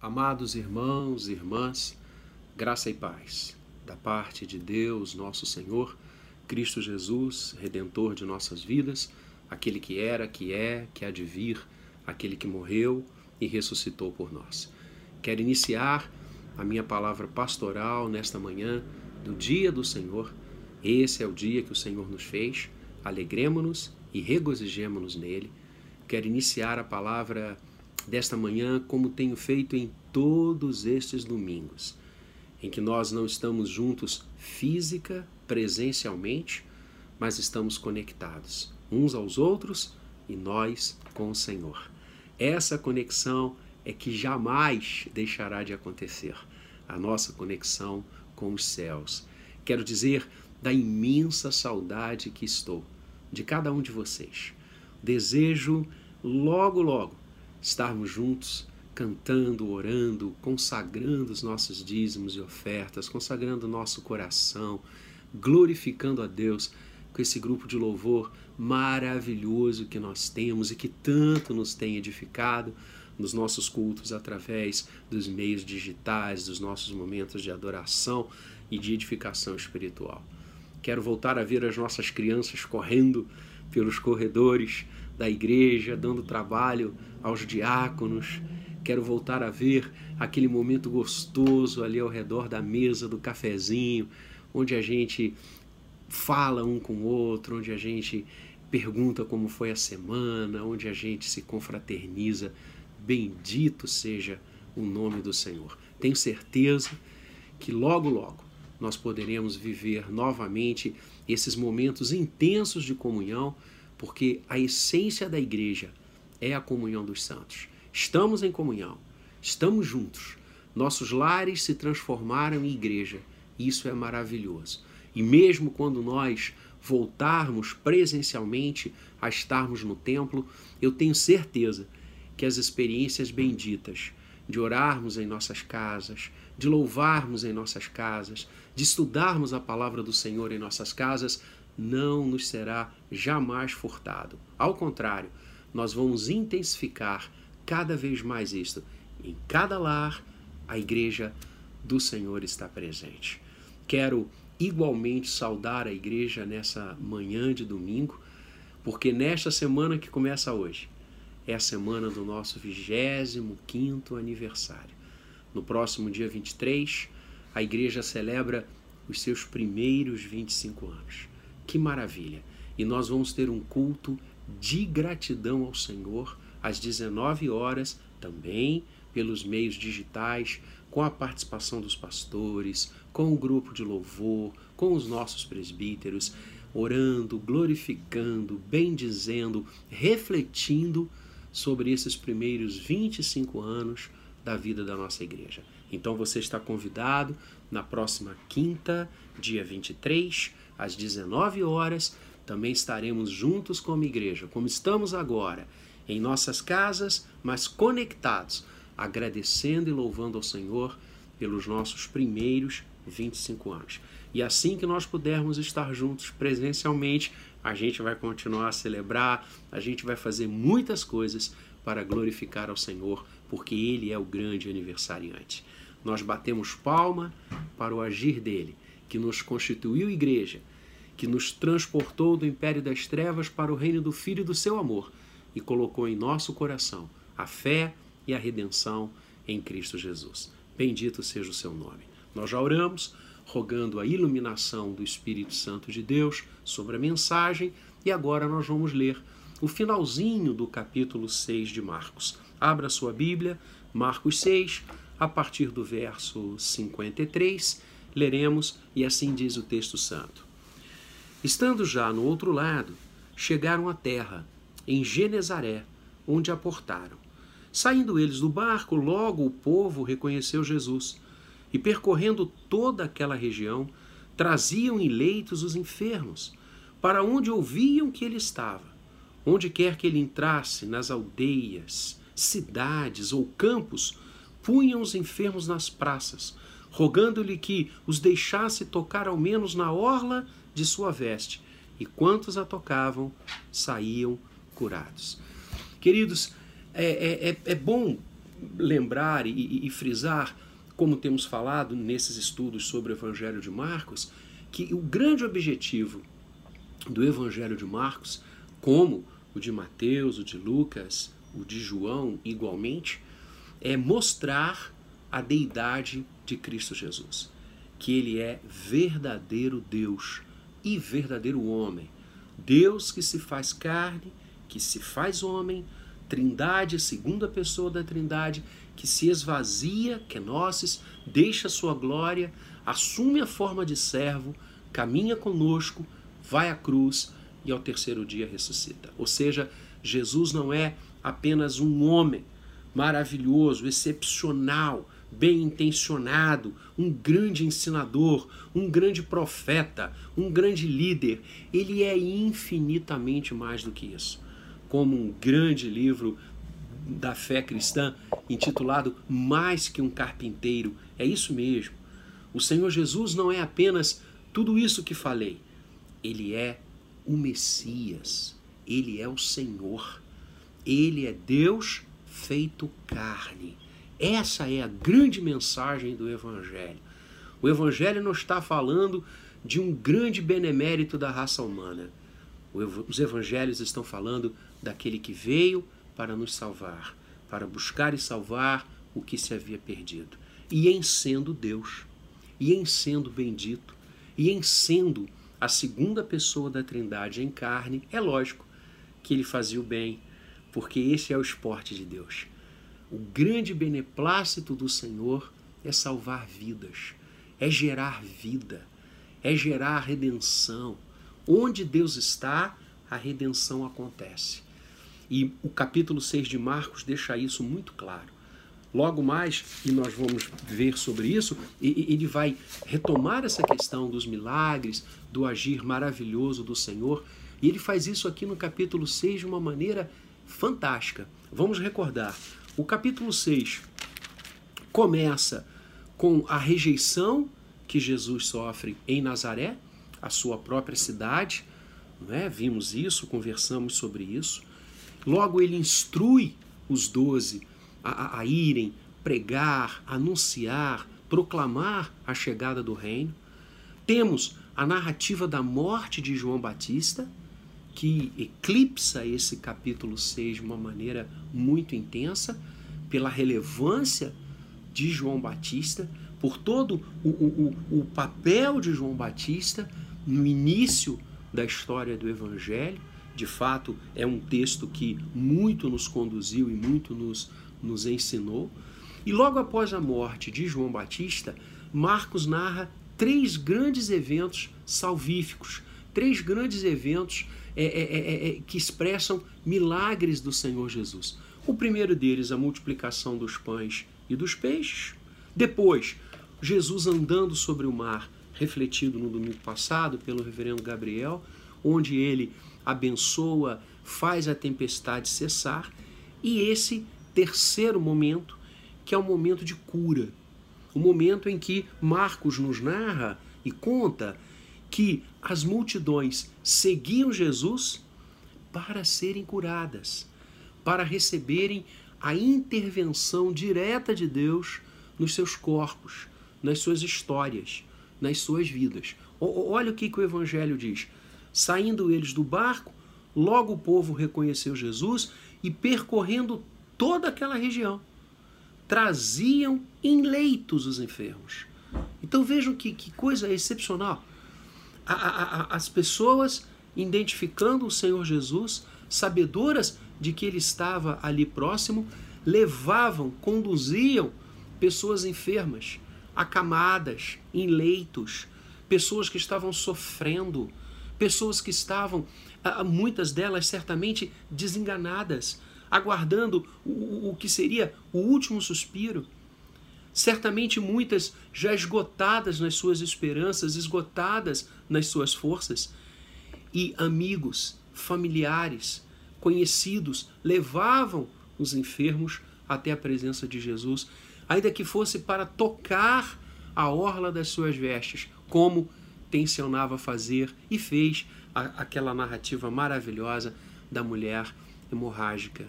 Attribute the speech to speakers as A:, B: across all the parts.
A: Amados irmãos e irmãs, graça e paz da parte de Deus, nosso Senhor, Cristo Jesus, redentor de nossas vidas, aquele que era, que é, que há de vir, aquele que morreu e ressuscitou por nós. Quero iniciar a minha palavra pastoral nesta manhã do dia do Senhor. Esse é o dia que o Senhor nos fez. Alegremos-nos e regozijemos-nos nele. Quero iniciar a palavra desta manhã, como tenho feito em todos estes domingos, em que nós não estamos juntos física, presencialmente, mas estamos conectados uns aos outros e nós com o Senhor. Essa conexão é que jamais deixará de acontecer, a nossa conexão com os céus. Quero dizer da imensa saudade que estou de cada um de vocês. Desejo logo, logo estarmos juntos, cantando, orando, consagrando os nossos dízimos e ofertas, consagrando o nosso coração, glorificando a Deus com esse grupo de louvor maravilhoso que nós temos e que tanto nos tem edificado nos nossos cultos através dos meios digitais, dos nossos momentos de adoração e de edificação espiritual. Quero voltar a ver as nossas crianças correndo pelos corredores da igreja, dando trabalho aos diáconos. Quero voltar a ver aquele momento gostoso ali ao redor da mesa do cafezinho, onde a gente fala um com o outro, onde a gente pergunta como foi a semana, onde a gente se confraterniza. Bendito seja o nome do Senhor. Tenho certeza que logo, logo nós poderemos viver novamente esses momentos intensos de comunhão porque a essência da igreja é a comunhão dos santos. Estamos em comunhão, estamos juntos. Nossos lares se transformaram em igreja. Isso é maravilhoso. E mesmo quando nós voltarmos presencialmente a estarmos no templo, eu tenho certeza que as experiências benditas de orarmos em nossas casas, de louvarmos em nossas casas, de estudarmos a palavra do Senhor em nossas casas, não nos será jamais furtado. Ao contrário, nós vamos intensificar cada vez mais isto. Em cada lar, a igreja do Senhor está presente. Quero igualmente saudar a igreja nessa manhã de domingo, porque nesta semana que começa hoje é a semana do nosso 25 aniversário. No próximo dia 23, a igreja celebra os seus primeiros 25 anos. Que maravilha! E nós vamos ter um culto de gratidão ao Senhor às 19 horas, também pelos meios digitais, com a participação dos pastores, com o grupo de louvor, com os nossos presbíteros, orando, glorificando, bendizendo, refletindo sobre esses primeiros 25 anos da vida da nossa igreja. Então você está convidado na próxima quinta, dia 23, às 19 horas, também estaremos juntos como igreja, como estamos agora, em nossas casas, mas conectados, agradecendo e louvando ao Senhor pelos nossos primeiros 25 anos. E assim que nós pudermos estar juntos presencialmente, a gente vai continuar a celebrar, a gente vai fazer muitas coisas para glorificar ao Senhor, porque Ele é o grande aniversariante. Nós batemos palma para o agir dele que nos constituiu igreja, que nos transportou do império das trevas para o reino do Filho do seu amor e colocou em nosso coração a fé e a redenção em Cristo Jesus. Bendito seja o seu nome. Nós já oramos, rogando a iluminação do Espírito Santo de Deus sobre a mensagem e agora nós vamos ler o finalzinho do capítulo 6 de Marcos. Abra sua Bíblia, Marcos 6, a partir do verso 53 leremos e assim diz o texto santo. Estando já no outro lado, chegaram à terra, em Genezaré, onde aportaram. Saindo eles do barco, logo o povo reconheceu Jesus, e percorrendo toda aquela região, traziam em leitos os enfermos, para onde ouviam que ele estava. Onde quer que ele entrasse, nas aldeias, cidades ou campos, punham os enfermos nas praças, rogando-lhe que os deixasse tocar ao menos na orla de sua veste. E quantos a tocavam saíam curados. Queridos, é, é, é, é bom lembrar e, e frisar, como temos falado nesses estudos sobre o Evangelho de Marcos, que o grande objetivo do Evangelho de Marcos, como o de Mateus, o de Lucas, o de João, igualmente, é mostrar a deidade de Cristo Jesus, que ele é verdadeiro Deus e verdadeiro homem. Deus que se faz carne, que se faz homem, Trindade, segunda pessoa da Trindade, que se esvazia, que é nós, deixa sua glória, assume a forma de servo, caminha conosco, vai à cruz e ao terceiro dia ressuscita. Ou seja, Jesus não é apenas um homem maravilhoso, excepcional, bem intencionado, um grande ensinador, um grande profeta, um grande líder. Ele é infinitamente mais do que isso. Como um grande livro da fé cristã intitulado Mais que um carpinteiro. É isso mesmo. O Senhor Jesus não é apenas tudo isso que falei. Ele é o Messias. Ele é o Senhor. Ele é Deus feito carne. Essa é a grande mensagem do Evangelho. O Evangelho não está falando de um grande benemérito da raça humana. Os Evangelhos estão falando daquele que veio para nos salvar, para buscar e salvar o que se havia perdido. E em sendo Deus, e em sendo bendito, e em sendo a segunda pessoa da Trindade em carne, é lógico que ele fazia o bem, porque esse é o esporte de Deus. O grande beneplácito do Senhor é salvar vidas, é gerar vida, é gerar redenção. Onde Deus está, a redenção acontece. E o capítulo 6 de Marcos deixa isso muito claro. Logo mais, e nós vamos ver sobre isso, ele vai retomar essa questão dos milagres, do agir maravilhoso do Senhor, e ele faz isso aqui no capítulo 6 de uma maneira fantástica. Vamos recordar. O capítulo 6 começa com a rejeição que Jesus sofre em Nazaré, a sua própria cidade. Não é? Vimos isso, conversamos sobre isso. Logo, ele instrui os doze a, a, irem pregar, anunciar, proclamar a chegada do reino. Temos a narrativa da morte de João Batista que eclipsa esse capítulo 6 de uma maneira muito intensa, pela relevância de João Batista, por todo o, o, o papel de João Batista no início da história do Evangelho. De fato, é um texto que muito nos conduziu e muito nos, nos ensinou. E logo após a morte de João Batista, Marcos narra três grandes eventos salvíficos, três grandes eventos é é, é, é, é, que expressam milagres do Senhor Jesus. O primeiro deles, a multiplicação dos pães e dos peixes. Depois, Jesus andando sobre o mar, refletido no domingo passado pelo reverendo Gabriel, onde ele abençoa, faz a tempestade cessar. E esse terceiro momento, que é o momento de cura, o momento em que Marcos nos narra e conta que as multidões seguiam Jesus para serem curadas, para receberem a intervenção direta de Deus nos seus corpos, nas suas histórias, nas suas vidas. Olha o que, o Evangelho diz. Saindo eles do barco, logo o povo reconheceu Jesus e percorrendo toda aquela região, traziam em leitos os enfermos. Então vejam que, que coisa excepcional a, a, as pessoas identificando o Senhor Jesus, sabedoras de que ele estava ali próximo, levavam, conduziam pessoas enfermas, acamadas, em leitos, pessoas que estavam sofrendo, pessoas que estavam, muitas delas certamente desenganadas, aguardando o, o que seria o último suspiro. Certamente muitas já esgotadas nas suas esperanças, esgotadas nas suas forças. E amigos, familiares, conhecidos levavam os enfermos até a presença de Jesus, ainda que fosse para tocar a orla das suas vestes, como tensionava fazer e fez a, aquela narrativa maravilhosa da mulher hemorrágica.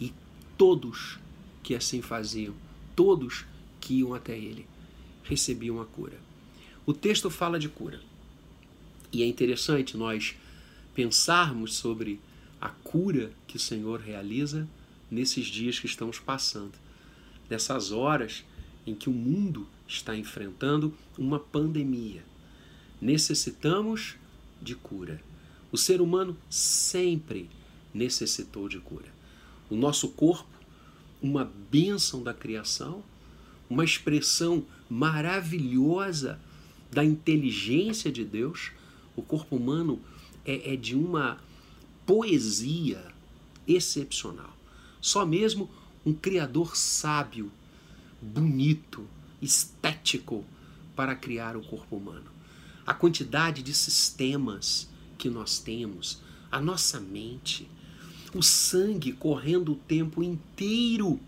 A: E todos que assim faziam. Todos que iam até ele recebiam a cura. O texto fala de cura. E é interessante nós pensarmos sobre a cura que o Senhor realiza nesses dias que estamos passando, nessas horas em que o mundo está enfrentando uma pandemia. Necessitamos de cura. O ser humano sempre necessitou de cura. O nosso corpo, uma bênção da criação, uma expressão maravilhosa da inteligência de Deus, o corpo humano é, é de uma poesia excepcional. Só mesmo um Criador sábio, bonito, estético para criar o corpo humano. A quantidade de sistemas que nós temos, a nossa mente, o sangue correndo o tempo inteiro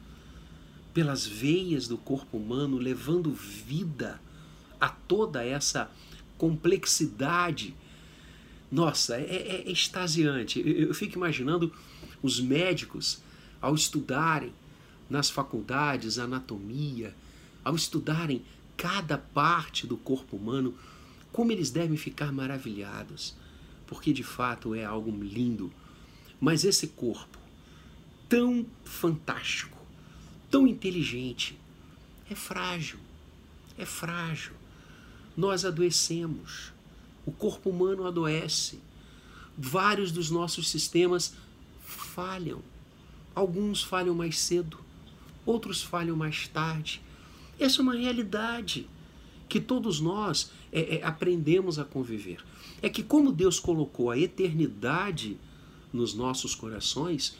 A: pelas veias do corpo humano, levando vida a toda essa complexidade. Nossa, é, é, é extasiante. Eu, eu fico imaginando os médicos, ao estudarem nas faculdades anatomia, ao estudarem cada parte do corpo humano, como eles devem ficar maravilhados, porque de fato é algo lindo. Mas esse corpo, tão fantástico, tão inteligente, é frágil, é frágil. Nós adoecemos, o corpo humano adoece, vários dos nossos sistemas falham. Alguns falham mais cedo, outros falham mais tarde. Essa é uma realidade que todos nós é, é, aprendemos a conviver. É que, como Deus colocou a eternidade nos nossos corações,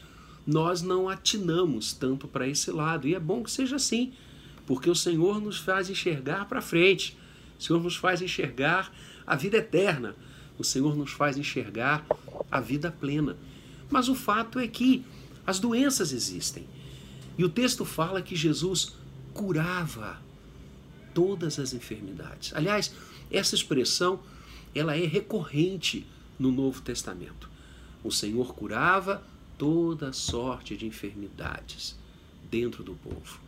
A: nós não atinamos tanto para esse lado. E é bom que seja assim, porque o Senhor nos faz enxergar para frente, o Senhor nos faz enxergar a vida eterna, o Senhor nos faz enxergar a vida plena. Mas o fato é que as doenças existem. E o texto fala que Jesus curava todas as enfermidades. Aliás, essa expressão ela é recorrente no Novo Testamento. O Senhor curava toda sorte de enfermidades dentro do povo.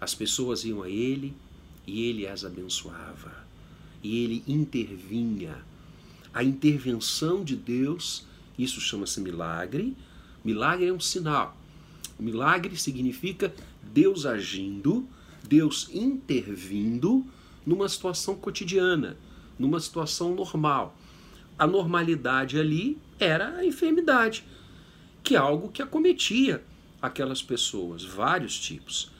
A: As pessoas iam a ele e ele as abençoava. E ele intervinha. A intervenção de Deus, isso chama-se milagre. Milagre é um sinal. Milagre significa Deus agindo, Deus intervindo numa situação cotidiana, numa situação normal. A normalidade ali era a enfermidade que é algo que acometia aquelas pessoas, vários tipos.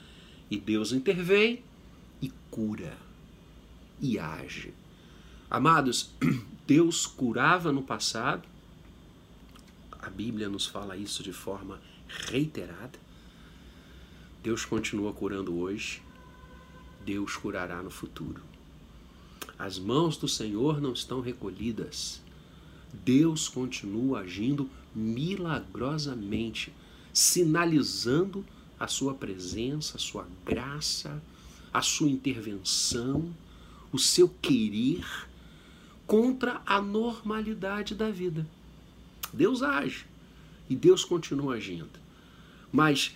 A: E Deus intervém e cura e age. Amados, Deus curava no passado, a Bíblia nos fala isso de forma reiterada. Deus continua curando hoje, Deus curará no futuro. As mãos do Senhor não estão recolhidas. Deus continua agindo milagrosamente, sinalizando a sua presença, a sua graça, a sua intervenção, o seu querer contra a normalidade da vida. Deus age e Deus continua agindo. Mas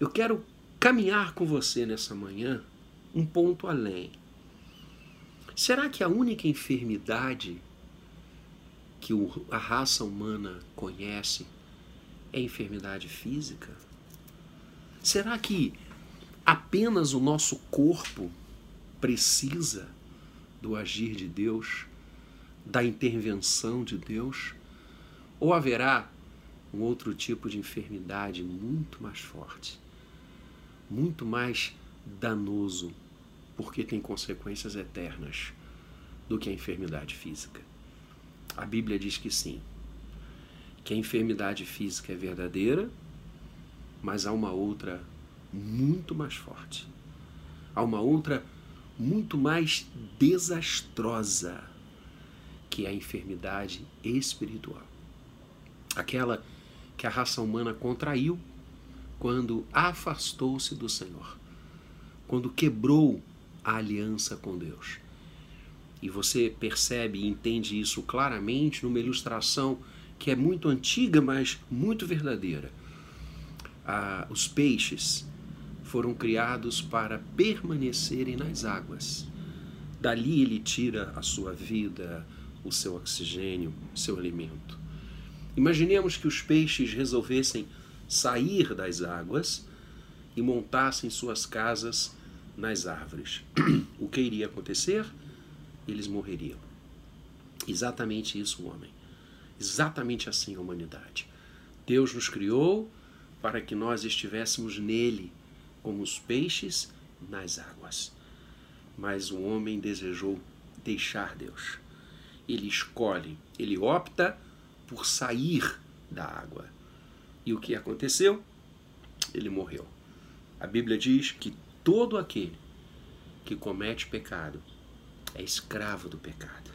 A: eu quero caminhar com você nessa manhã um ponto além. Será que a única enfermidade que a raça humana conhece é enfermidade física? Será que apenas o nosso corpo precisa do agir de Deus, da intervenção de Deus? Ou haverá um outro tipo de enfermidade muito mais forte, muito mais danoso, porque tem consequências eternas do que a enfermidade física? A Bíblia diz que sim, que a enfermidade física é verdadeira, mas há uma outra muito mais forte. Há uma outra muito mais desastrosa, que é a enfermidade espiritual. Aquela que a raça humana contraiu quando afastou-se do Senhor, quando quebrou a aliança com Deus e você percebe e entende isso claramente numa ilustração que é muito antiga, mas muito verdadeira. Ah, os peixes, foram criados para permanecerem nas águas. Dali ele tira a sua vida, o seu oxigênio, o seu alimento. Imaginemos que os peixes resolvessem sair das águas e montassem suas casas nas árvores. O que iria acontecer? Eles morreriam. Exatamente isso o homem. Exatamente assim a humanidade. Deus nos criou para que nós estivéssemos nele, como os peixes nas águas. Mas o homem desejou deixar Deus. Ele escolhe, ele opta por sair da água. E o que aconteceu? Ele morreu. A Bíblia diz que todo aquele que comete pecado é escravo do pecado.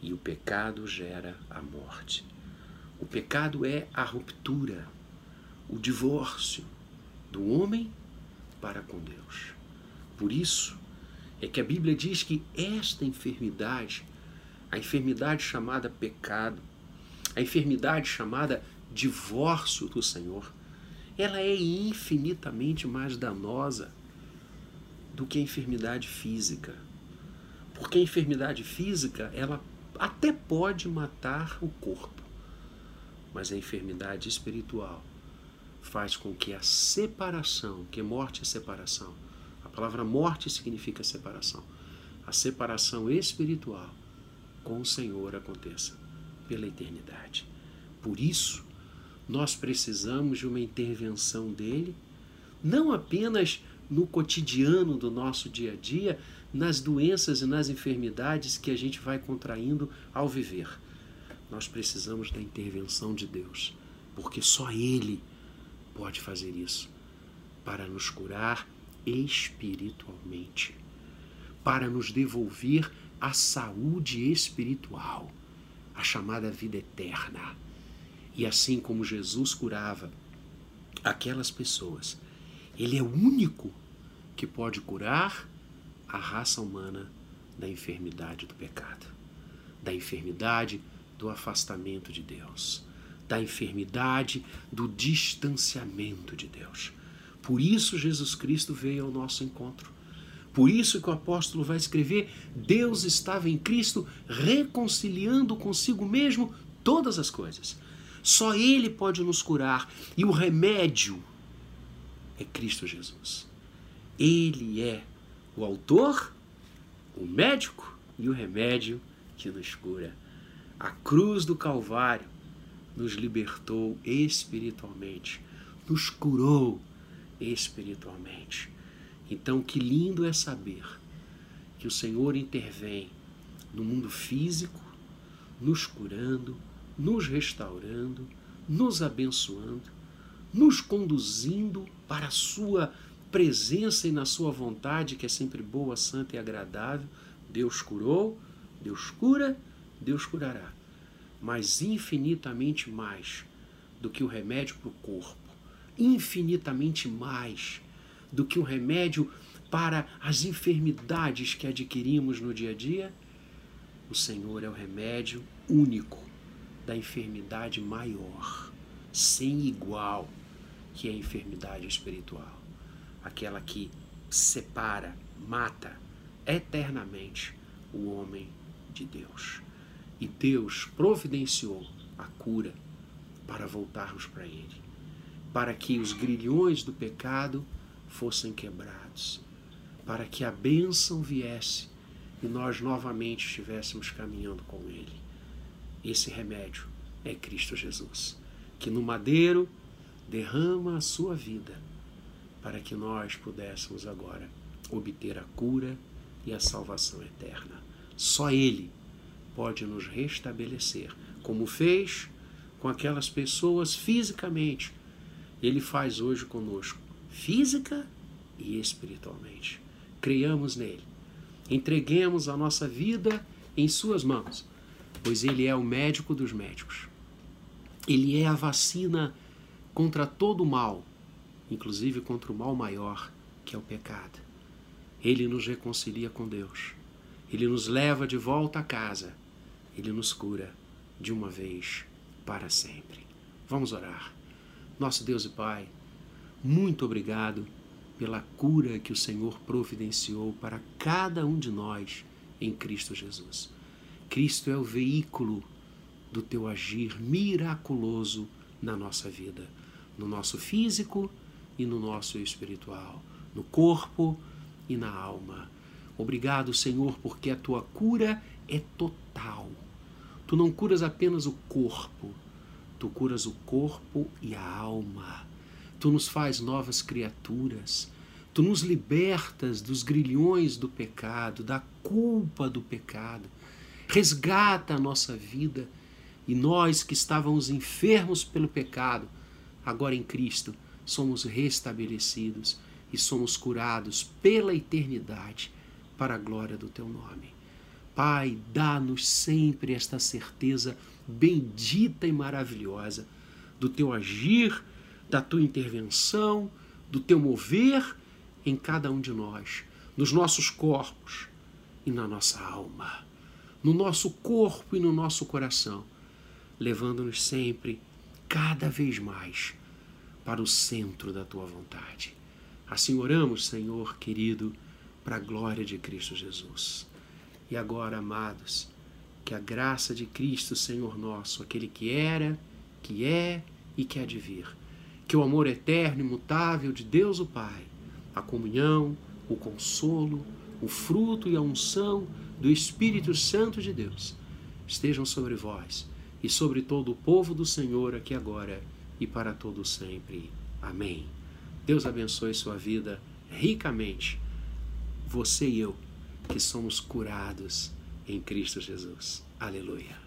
A: E o pecado gera a morte. O pecado é a ruptura, o divórcio do homem para com Deus. Por isso é que a Bíblia diz que esta enfermidade, a enfermidade chamada pecado, a enfermidade chamada divórcio do Senhor, ela é infinitamente mais danosa do que a enfermidade física. Porque a enfermidade física, ela até pode matar o corpo, mas a enfermidade espiritual faz com que a separação, que morte é separação, a palavra morte significa separação, a separação espiritual com o Senhor aconteça pela eternidade. Por isso, nós precisamos de uma intervenção dele, não apenas no cotidiano do nosso dia a dia, nas doenças e nas enfermidades que a gente vai contraindo ao viver. Nós precisamos da intervenção de Deus, porque só Ele pode fazer isso para nos curar espiritualmente, para nos devolver a saúde espiritual, a chamada vida eterna. E assim como Jesus curava aquelas pessoas, Ele é o único que pode curar a raça humana da enfermidade do pecado, da enfermidade do afastamento de Deus, da enfermidade do distanciamento de Deus. Por isso Jesus Cristo veio ao nosso encontro. Por isso que o apóstolo vai escrever: Deus estava em Cristo reconciliando consigo mesmo todas as coisas. Só Ele pode nos curar e o remédio é Cristo Jesus. Ele é o autor, o médico e o remédio que nos cura. A cruz do Calvário nos libertou espiritualmente, nos curou espiritualmente. Então, que lindo é saber que o Senhor intervém no mundo físico, nos curando, nos restaurando, nos abençoando, nos conduzindo para a Sua presença e na Sua vontade, que é sempre boa, santa e agradável. Deus curou, Deus cura, Deus curará. Mas infinitamente mais do que o remédio para o corpo, infinitamente mais do que o remédio para as enfermidades que adquirimos no dia a dia, o Senhor é o remédio único da enfermidade maior, sem igual, que é a enfermidade espiritual aquela que separa, mata eternamente o homem de Deus. E Deus providenciou a cura para voltarmos para Ele, para que os grilhões do pecado fossem quebrados, para que a bênção viesse e nós novamente estivéssemos caminhando com Ele. Esse remédio é Cristo Jesus, que no madeiro derrama a sua vida para que nós pudéssemos agora obter a cura e a salvação eterna. Só Ele pode nos restabelecer, como fez com aquelas pessoas fisicamente. Ele faz hoje conosco, física e espiritualmente. Creiamos nele. Entreguemos a nossa vida em Suas mãos, pois Ele é o médico dos médicos. Ele é a vacina contra todo o mal inclusive contra o mal maior, que é o pecado. Ele nos reconcilia com Deus. Ele nos leva de volta a casa. Ele nos cura de uma vez para sempre. Vamos orar. Nosso Deus e Pai, muito obrigado pela cura que o Senhor providenciou para cada um de nós em Cristo Jesus. Cristo é o veículo do teu agir miraculoso na nossa vida, no nosso físico e no nosso espiritual, no corpo e na alma. Obrigado, Senhor, porque a tua cura é total. Tu não curas apenas o corpo, tu curas o corpo e a alma. Tu nos faz novas criaturas. Tu nos libertas dos grilhões do pecado, da culpa do pecado. Resgata a nossa vida e nós que estávamos enfermos pelo pecado, agora em Cristo, somos restabelecidos e somos curados pela eternidade para a glória do teu nome. Pai, dá-nos sempre esta certeza bendita e maravilhosa do teu agir, da tua intervenção, do teu mover em cada um de nós, nos nossos corpos e na nossa alma, no nosso corpo e no nosso coração, levando-nos sempre, cada vez mais, para o centro da tua vontade. Assim oramos, Senhor querido, para a glória de Cristo Jesus. E agora, amados, que a graça de Cristo, Senhor nosso, aquele que era, que é e que há de vir, que o amor eterno e imutável de Deus o Pai, a comunhão, o consolo, o fruto e a unção do Espírito Santo de Deus estejam sobre vós e sobre todo o povo do Senhor aqui agora e para todo sempre. Amém. Deus abençoe sua vida ricamente. Você e eu, que somos curados em Cristo Jesus. Aleluia.